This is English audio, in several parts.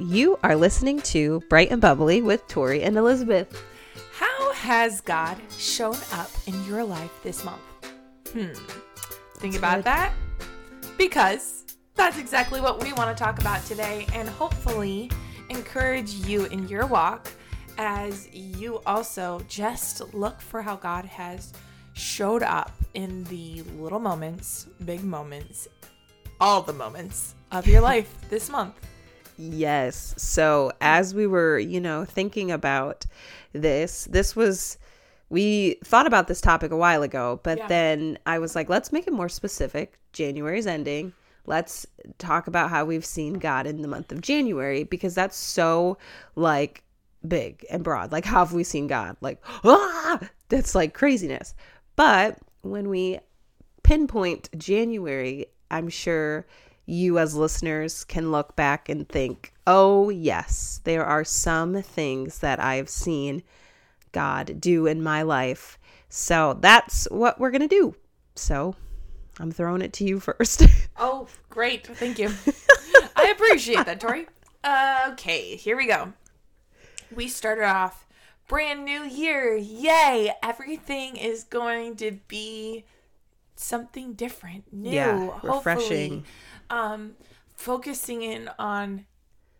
You are listening to Bright and Bubbly with Tori and Elizabeth. How has God shown up in your life this month? Hmm. Think about that because that's exactly what we want to talk about today and hopefully encourage you in your walk as you also just look for how God has showed up in the little moments, big moments, all the moments of your life this month. Yes. So, as we were, you know, thinking about this, this was, we thought about this topic a while ago, but Yeah. then I was like, let's make it more specific. January's ending. Let's talk about how we've seen God in the month of January because that's so like big and broad. Like, how have we seen God? Like, ah, that's like craziness. But when we pinpoint January, I'm sure you as listeners can look back and think, oh, yes, there are some things that I've seen God do in my life. So that's what we're going to do. So I'm throwing it to you first. Oh, great. Thank you. I appreciate that, Tori. Okay, here we go. We started off brand new year. Yay! Everything is going to be something different, new, Yeah, hopefully. Um focusing in on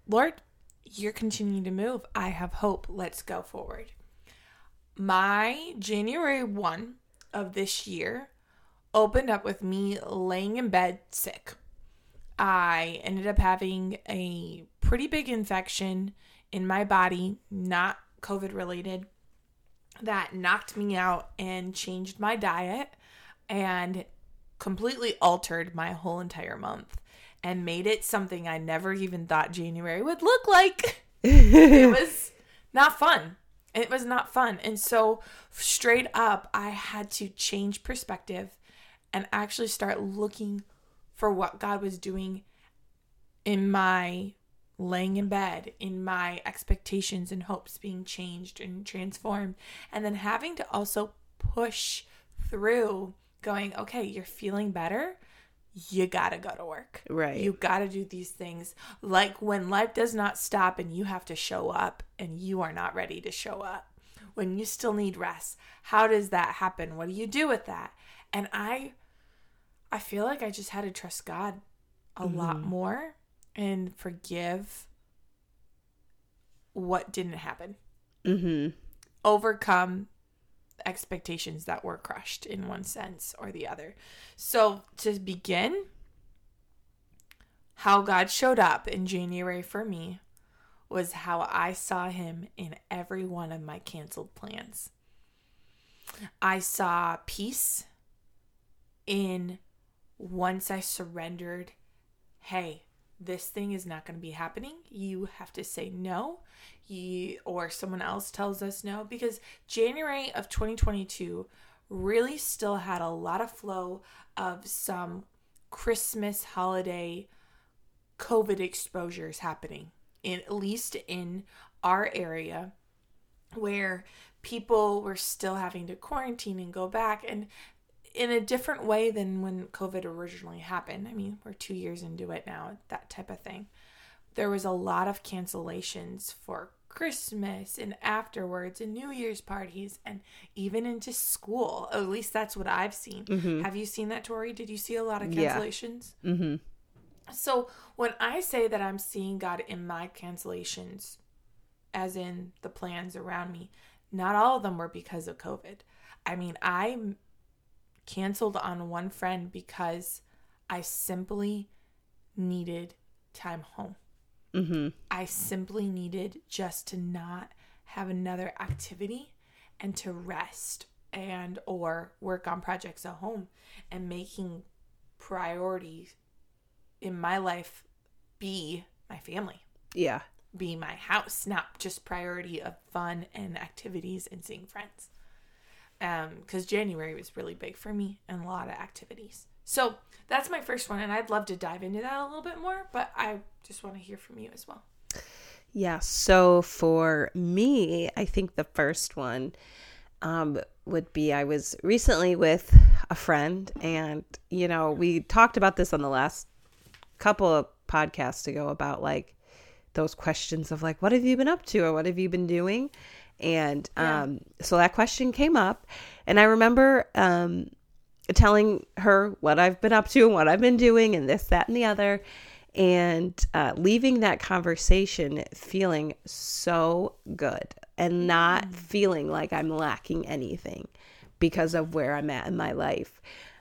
Lord, you're continuing to move. I have hope. Let's go forward. My January 1 of this year opened up with me laying in bed sick. I ended up having a pretty big infection in my body, not COVID related, that knocked me out and changed my diet and completely altered my whole entire month and made it something I never even thought January would look like. it was not fun. It was not fun. And so, straight up, I had to change perspective and actually start looking for what God was doing in my laying in bed, in my expectations and hopes being changed and transformed. And then having to also push through going, okay, you're feeling better. You gotta go to work. Right. You gotta do these things. Like when life does not stop and you have to show up and you are not ready to show up. When you still need rest. How does that happen? What do you do with that? And I I feel like I just had to trust God a lot more and forgive what didn't happen. mm-hmm. Overcome expectations that were crushed in one sense or the other. So, to begin, how God showed up in January for me was how I saw him in every one of my canceled plans. I saw peace in once I surrendered, hey, this thing is not going to be happening. You have to say no. You or someone else tells us no because January of 2022 really still had a lot of flow of some Christmas holiday COVID exposures happening, in, at least in our area, where people were still having to quarantine and go back and in a different way than when COVID originally happened. I mean, we're two years into it now, that type of thing. There was a lot of cancellations for Christmas and afterwards and New Year's parties and even into school. At least that's what I've seen. Have you seen that, Tori? Did you see a lot of Yeah. cancellations? Mm-hmm. So when I say that I'm seeing God in my cancellations, as in the plans around me, not all of them were because of COVID. I mean, I canceled on one friend because I simply needed time home. Mm-hmm. I simply needed just to not have another activity and to rest and or work on projects at home and making priorities in my life be my family, Yeah. be my house, not just priority of fun and activities and seeing friends. Um, because January was really big for me and a lot of activities. So that's my first one, and I'd love to dive into that a little bit more, but I just want to hear from you as well. Yeah. So for me, I think the first one um, would be I was recently with a friend, and, you know, we talked about this on the last couple of podcasts ago about like those questions of like, what have you been up to or what have you been doing? And um, so that question came up. And I remember um, telling her what I've been up to and what I've been doing and this, that, and the other. And uh, leaving that conversation feeling so good and not feeling like I'm lacking anything because of where I'm at in my life.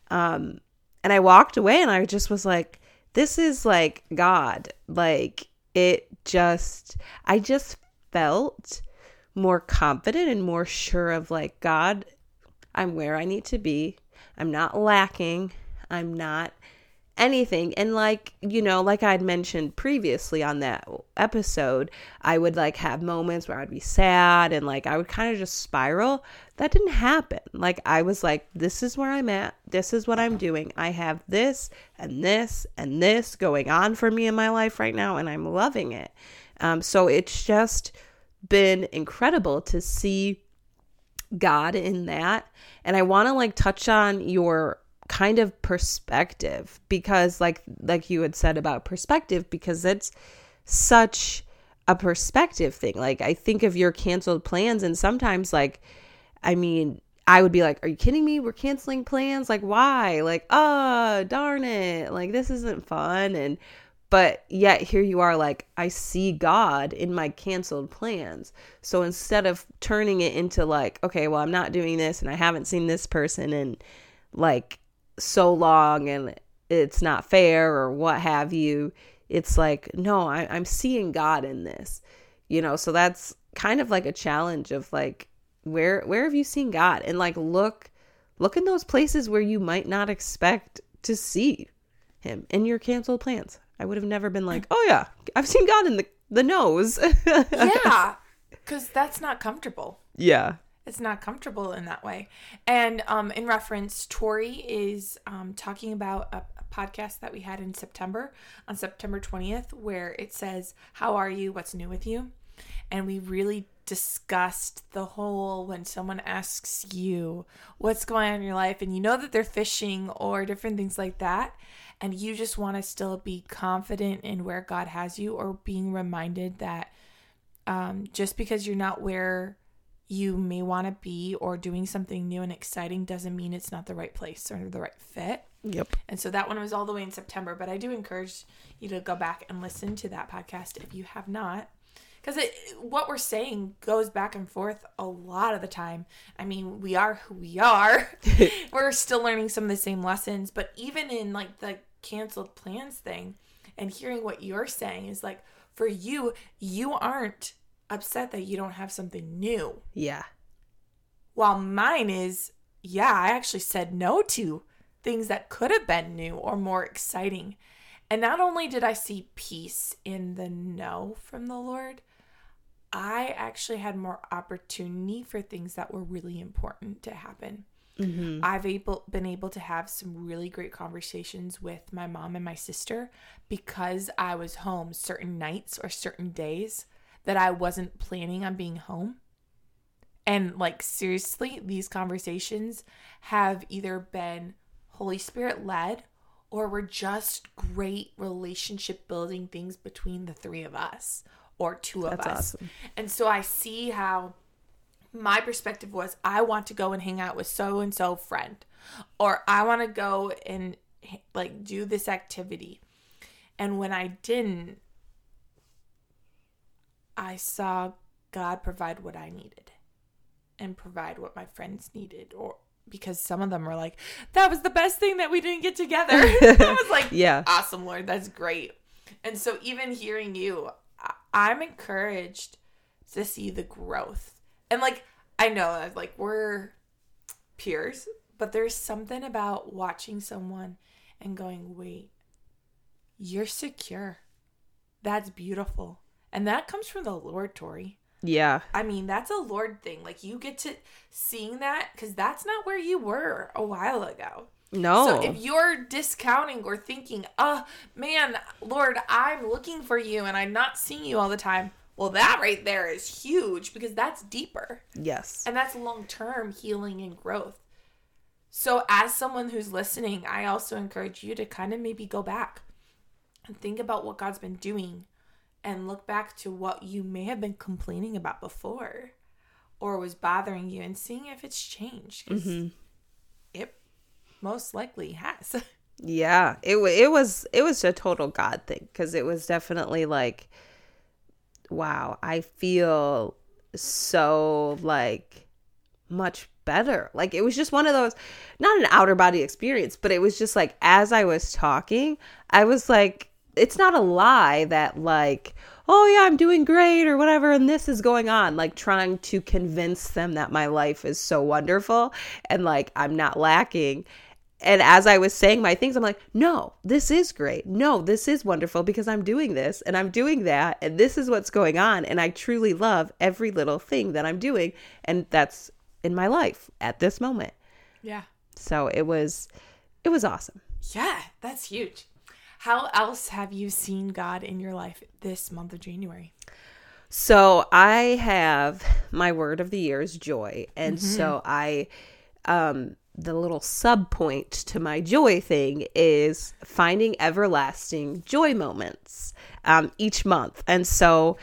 Um, and I walked away and I just was like, this is like God. Like it just, I just felt more confident and more sure of like, God, I'm where I need to be. I'm not lacking. I'm not anything. And like, you know, like I'd mentioned previously on that episode, I would like have moments where I'd be sad and like I would kind of just spiral. That didn't happen. Like I was like, this is where I'm at. This is what I'm doing. I have this and this and this going on for me in my life right now, and I'm loving it. Um, so it's just been incredible to see God in that. And I want to like touch on your kind of perspective because like like you had said about perspective because it's such a perspective thing. Like I think of your canceled plans and sometimes like I mean I would be like, "Are you kidding me? We're canceling plans? Like why? Like, oh, darn it. Like this isn't fun." And but yet here you are like i see god in my canceled plans. So instead of turning it into like okay well i'm not doing this and i haven't seen this person in like so long and it's not fair or what have you it's like no I, i'm seeing god in this you know? So that's kind of like a challenge of like where where have you seen god? And like look look in those places where you might not expect to see him in your canceled plans I would have never been like, oh yeah, I've seen God in the the nose. yeah, because that's not comfortable. Yeah, it's not comfortable in that way. And um, in reference, Tori is um, talking about a, a podcast that we had in September on September twentieth, where it says, "How are you? What's new with you?" And we really discussed the whole when someone asks you what's going on in your life and you know that they're fishing or different things like that and you just want to still be confident in where God has you or being reminded that um, just because you're not where you may want to be or doing something new and exciting doesn't mean it's not the right place or the right fit. Yep. And so that one was all the way in September, but I do encourage you to go back and listen to that podcast if you have not. Because what we're saying goes back and forth a lot of the time. I mean, we are who we are. we're still learning some of the same lessons, but even in like the canceled plans thing and hearing what you're saying is like for you you aren't upset that you don't have something new. Yeah. While mine is yeah i actually said no to things that could have been new or more exciting. And not only did i see peace in the no from the lord i actually had more opportunity for things that were really important to happen Mm-hmm. I've able been able to have some really great conversations with my mom and my sister because I was home certain nights or certain days that I wasn't planning on being home. And like seriously, these conversations have either been Holy Spirit led or were just great relationship building things between the three of us or two of That's us. Awesome. And so I see how my perspective was I want to go and hang out with so and so friend or I want to go and like do this activity. And when I didn't I saw God provide what I needed and provide what my friends needed or because some of them were like that was the best thing that we didn't get together. I was like yeah. awesome Lord, that's great. And so even hearing you I'm encouraged to see the growth and like I know like we're peers, but there's something about watching someone and going, "Wait, you're secure." That's beautiful. And that comes from the Lord, Tori. Yeah. I mean, that's a Lord thing. Like you get to seeing that cuz that's not where you were a while ago. No. So if you're discounting or thinking, "Oh, man, Lord, I'm looking for you and I'm not seeing you all the time." Well, that right there is huge because that's deeper. Yes. And that's long term healing and growth. So, as someone who's listening, I also encourage you to kind of maybe go back and think about what God's been doing and look back to what you may have been complaining about before or was bothering you and seeing if it's changed. 'cause mm-hmm. It most likely has. Yeah, it it was it was a total God thing because it was definitely like, wow, I feel so like much better. Like it was just one of those, not an outer body experience, but it was just like as I was talking, I was like, it's not a lie that like, oh yeah, I'm doing great or whatever, and this is going on. Like trying to convince them that my life is so wonderful and like I'm not lacking and as I was saying my things, I'm like, no, this is great. No, this is wonderful because I'm doing this and I'm doing that. And this is what's going on. And I truly love every little thing that I'm doing. And that's in my life at this moment. Yeah. So it was, it was awesome. Yeah, that's huge. How else have you seen God in your life this month of January? So I have my word of the year is joy. And so I, um, the little sub point to my joy thing is finding everlasting joy moments um, each month. And so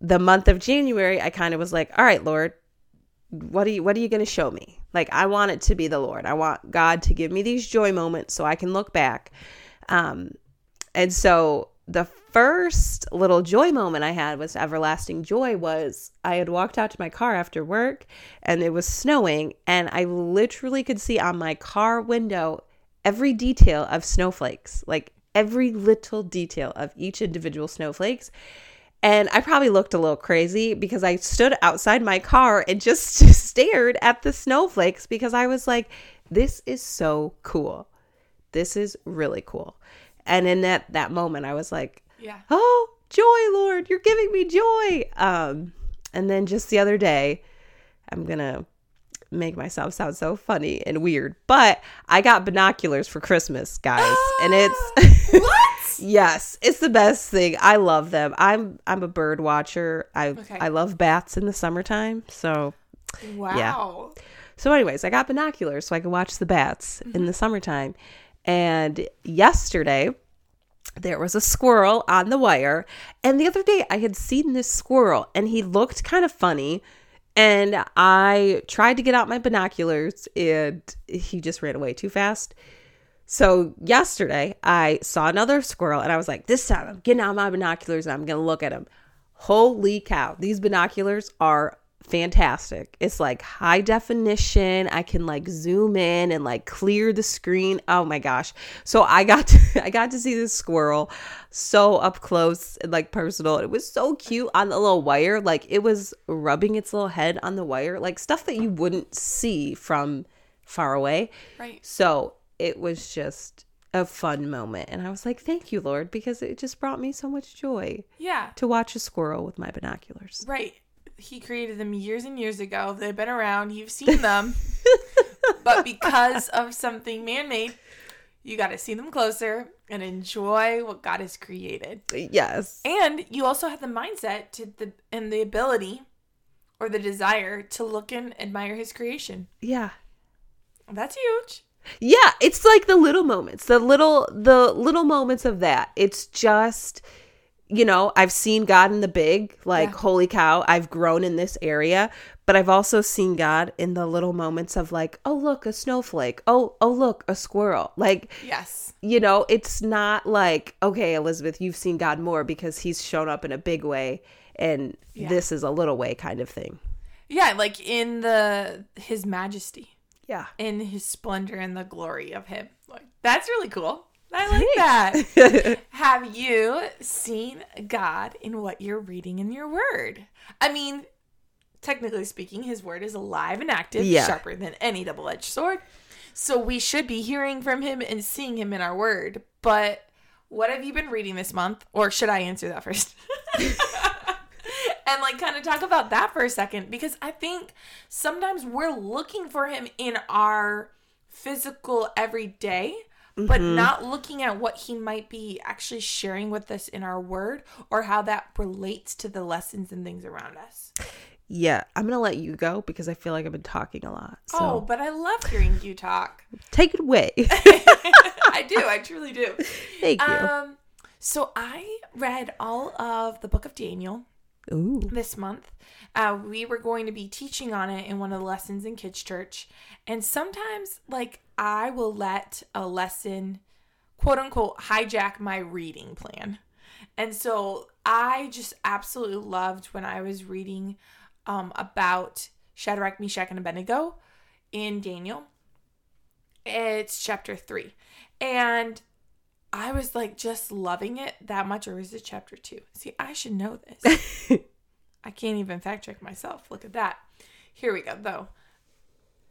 the month of January, I kind of was like, all right, Lord, what are you what are you going to show me? Like I want it to be the Lord. I want God to give me these joy moments so I can look back. Um, and so the first little joy moment I had was everlasting joy was I had walked out to my car after work and it was snowing and I literally could see on my car window every detail of snowflakes, like every little detail of each individual snowflakes. And I probably looked a little crazy because I stood outside my car and just stared at the snowflakes because I was like, this is so cool. This is really cool. And in that that moment I was like, Yeah. "Oh, joy, Lord, you're giving me joy." Um and then just the other day, I'm going to make myself sound so funny and weird, but I got binoculars for Christmas, guys. and it's What? Yes, it's the best thing. I love them. I'm I'm a bird watcher. I Okay. I love bats in the summertime. So Wow. so anyways, I got binoculars so I could watch the bats in the summertime. And yesterday there was a squirrel on the wire, and the other day I had seen this squirrel and he looked kind of funny. And I tried to get out my binoculars and he just ran away too fast. So yesterday I saw another squirrel and I was like, this time I'm getting out my binoculars and I'm going to look at him. Holy cow. These binoculars are fantastic. It's like high definition. I can like zoom in and like clear the screen. Oh my gosh. So I got to, I got to see this squirrel so up close and like personal. It was so cute on the little wire. Like it was rubbing its little head on the wire, like stuff that you wouldn't see from far away. Right. So it was just a fun moment. And I was like, thank you, Lord, because it just brought me so much joy Yeah. to watch a squirrel with my binoculars. Right. He created them years and years ago. They've been around. You've seen them. but because of something man made, you got to see them closer and enjoy what God has created. Yes. And you also have the mindset to the and the ability or the desire to look and admire his creation. Yeah. That's huge. Yeah, it's like the little moments, the little the little moments of that. It's just you know, I've seen God in the big, like Yeah. holy cow, I've grown in this area, but I've also seen God in the little moments of like, oh look, a snowflake. Oh, oh look, a squirrel. Like Yes. you know, it's not like, okay, Elizabeth, you've seen God more because he's shown up in a big way and Yeah. this is a little way kind of thing. Yeah, like in the his majesty, Yeah. in his splendor and the glory of him. Like that's really cool. I like that. Have you seen God in what you're reading in your word? I mean, technically speaking, his word is alive and active, Yeah. sharper than any double edged sword. So we should be hearing from him and seeing him in our word. But what have you been reading this month? Or should I answer that first? and like kind of talk about that for a second because I think sometimes we're looking for him in our physical everyday but not looking at what he might be actually sharing with us in our word or how that relates to the lessons and things around us. yeah, I'm going to let you go because I feel like I've been talking a lot. So Oh, but I love hearing you talk. take it away. I do, I truly do. Thank you. Um So I read all of the book of Daniel Ooh. this month. Uh, we were going to be teaching on it in one of the lessons in kids' church. And sometimes, like, I will let a lesson, quote unquote, hijack my reading plan. And so I just absolutely loved when I was reading um, about Shadrach, Meshach, and Abednego in Daniel. It's chapter three. And I was like just loving it that much, or is it chapter two? See, I should know this. I can't even fact check myself. Look at that. Here we go, though.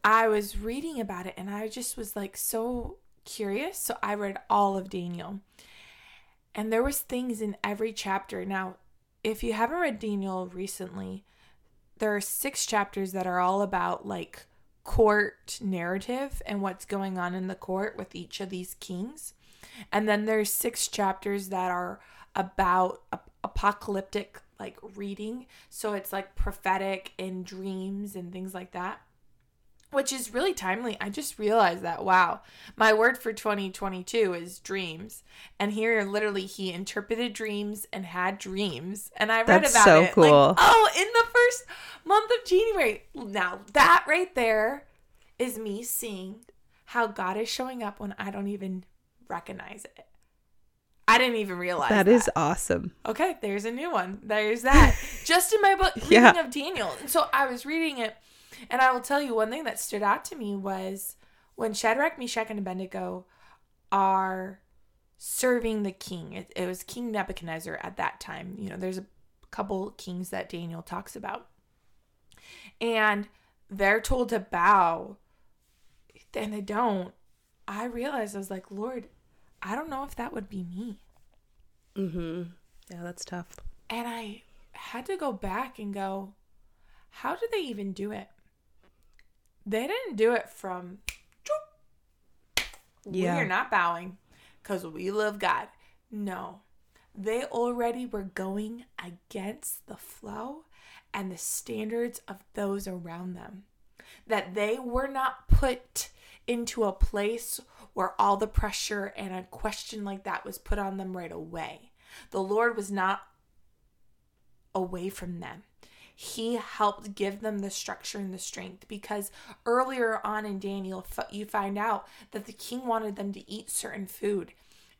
I was reading about it and I just was like so curious. So I read all of Daniel. And there was things in every chapter. Now, if you haven't read Daniel recently, there are six chapters that are all about like court narrative and what's going on in the court with each of these kings. And then there's six chapters that are about ap- apocalyptic like reading. So it's like prophetic and dreams and things like that. Which is really timely. I just realized that wow, my word for 2022 is dreams. And here literally he interpreted dreams and had dreams. And I read That's about so it. cool. Like, oh, in the first month of January. Now that right there is me seeing how God is showing up when I don't even recognize it. I didn't even realize That is awesome. Okay, there's a new one. There's that. Just in my book reading Yeah. of Daniel. And so I was reading it, and I will tell you one thing that stood out to me was when Shadrach, Meshach, and Abednego are serving the king. It, it was King Nebuchadnezzar at that time. You know, there's a couple kings that Daniel talks about. And they're told to bow, and they don't. I realized I was like, Lord, I don't know if that would be me. Mm-hmm. Yeah, that's tough. And I had to go back and go, how did they even do it? They didn't do it from, Yeah. we are not bowing because we love God. No, they already were going against the flow and the standards of those around them. That they were not put into a place where all the pressure and a question like that was put on them right away. The Lord was not away from them. He helped give them the structure and the strength because earlier on in Daniel, you find out that the king wanted them to eat certain food.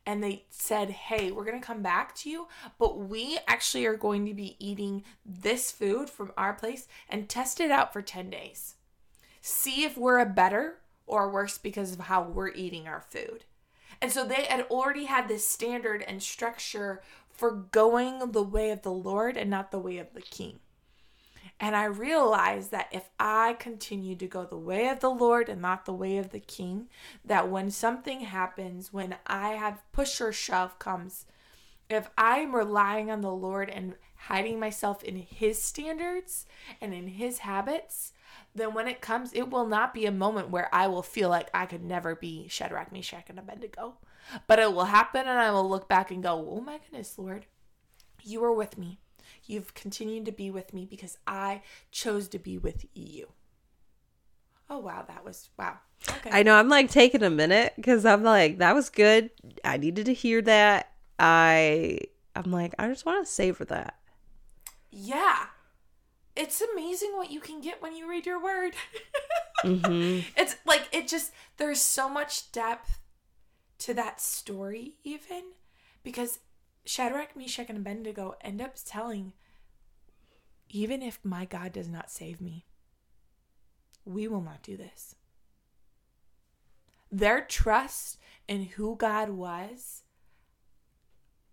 And they said, Hey, we're going to come back to you, but we actually are going to be eating this food from our place and test it out for 10 days. See if we're a better or worse because of how we're eating our food. And so they had already had this standard and structure for going the way of the Lord and not the way of the king. And I realized that if I continue to go the way of the Lord and not the way of the king, that when something happens, when I have push or shove comes, if I'm relying on the Lord and hiding myself in his standards and in his habits, then when it comes, it will not be a moment where I will feel like I could never be Shadrach, Meshach, and Abednego. But it will happen, and I will look back and go, Oh my goodness, Lord, you were with me. You've continued to be with me because I chose to be with you. Oh, wow. That was, wow. Okay. I know I'm like taking a minute because I'm like, that was good. I needed to hear that. I I'm like, I just want to savor that. yeah. It's amazing what you can get when you read your word. Mm-hmm. It's like it just there's so much depth to that story even because Shadrach, Meshach, and Abednego end up telling even if my God does not save me, we will not do this. Their trust in who God was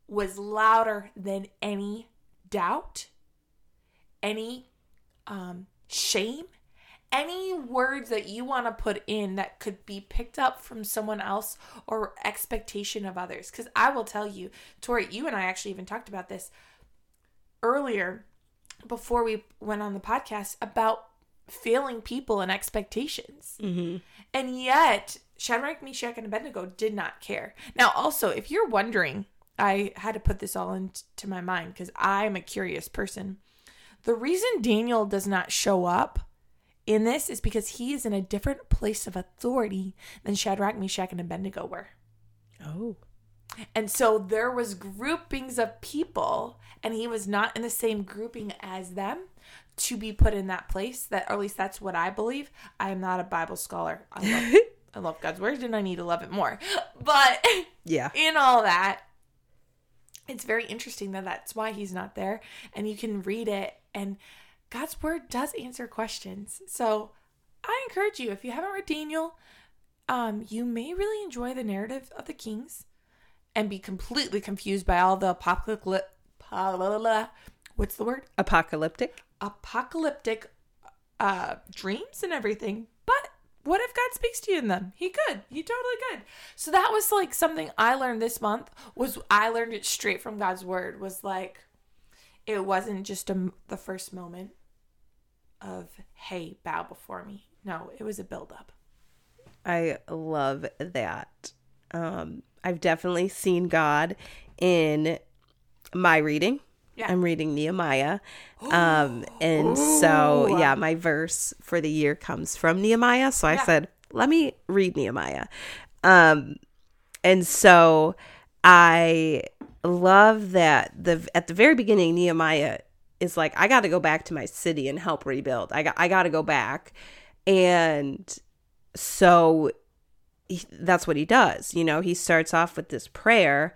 was louder than any doubt, any um, shame, any words that you want to put in that could be picked up from someone else or expectation of others. Because I will tell you, Tori, you and I actually even talked about this earlier before we went on the podcast about failing people and expectations. Mm-hmm. And yet, Shadrach, Meshach, and Abednego did not care. Now, also, if you're wondering, I had to put this all into my mind because I'm a curious person. The reason Daniel does not show up in this is because he is in a different place of authority than Shadrach, Meshach, and Abednego were. Oh. And so there was groupings of people and he was not in the same grouping as them to be put in that place that or at least that's what I believe. I am not a Bible scholar. I love I love God's word and I need to love it more. But Yeah. in all that, it's very interesting that that's why he's not there. And you can read it, and God's word does answer questions. So I encourage you, if you haven't read Daniel, um, you may really enjoy the narrative of the kings and be completely confused by all the apocalyptic. What's the word? Apocalyptic. Apocalyptic uh, dreams and everything. But what if God speaks to you in them? He could. He totally could. So that was like something I learned this month. Was I learned it straight from God's word. Was like it wasn't just a, the first moment of hey bow before me. No, it was a build up. I love that. Um, I've definitely seen God in my reading. Yeah. I'm reading Nehemiah. Um, and so, yeah, my verse for the year comes from Nehemiah. So I Yeah. said, let me read Nehemiah. Um, and so I love that the at the very beginning Nehemiah is like I got to go back to my city and help rebuild. I got I got to go back. And so he, that's what he does. You know, he starts off with this prayer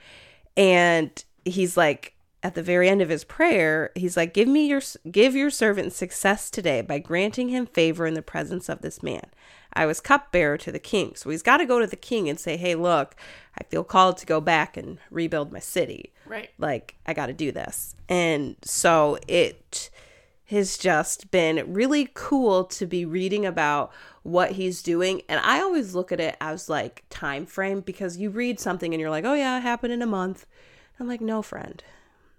and he's like at the very end of his prayer, he's like give me your give your servant success today by granting him favor in the presence of this man. I was cupbearer to the king. So he's got to go to the king and say, "Hey, look, I feel called to go back and rebuild my city." Right. like I got to do this. And so it has just been really cool to be reading about what he's doing and I always look at it as like time frame because you read something and you're like, "Oh yeah, it happened in a month." I'm like, "No, friend.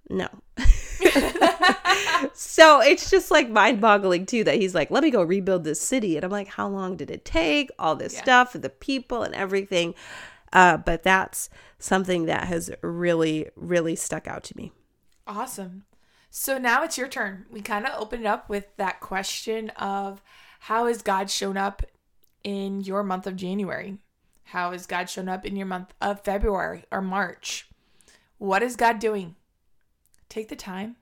No." so it's just like mind-boggling too that he's like, "Let me go rebuild this city." And I'm like, "How long did it take? All this Yeah. stuff, the people and everything." Uh, but that's something that has really, really stuck out to me. Awesome. So now it's your turn. We kind of opened up with that question of how has God shown up in your month of January? How has God shown up in your month of February or March? What is God doing? Take the time,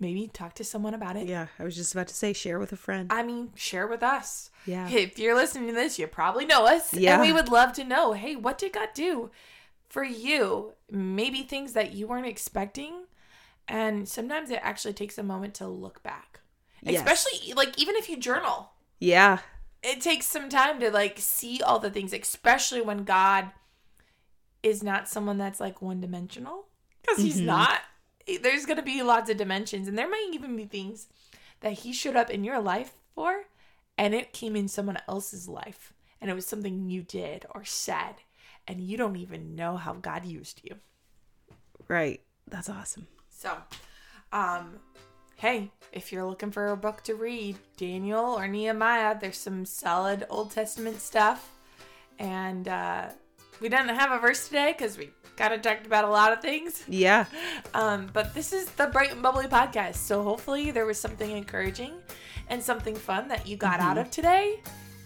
maybe talk to someone about it. Yeah, I was just about to say, share with a friend. I mean, share with us. Yeah. If you're listening to this, you probably know us. Yeah. And we would love to know hey, what did God do for you? Maybe things that you weren't expecting. And sometimes it actually takes a moment to look back. Yes. Especially, like, even if you journal, Yeah, it takes some time to, like, see all the things, especially when God is not someone that's, like, one dimensional. Because he's Mhm. not. There's going to be lots of dimensions. And there might even be things that he showed up in your life for and it came in someone else's life and it was something you did or said and you don't even know how God used you. right. That's awesome. So, um hey, if you're looking for a book to read, Daniel or Nehemiah, there's some solid Old Testament stuff. And uh we didn't have a verse today cuz we kind of talked about a lot of things. Yeah, Um, but this is the Bright and Bubbly podcast. So hopefully there was something encouraging and something fun that you got out of today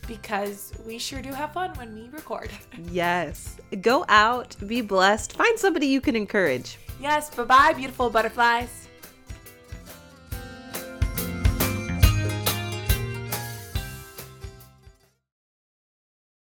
because we sure do have fun when we record. yes. Go out, be blessed, find somebody you can encourage. yes, bye bye, beautiful butterflies.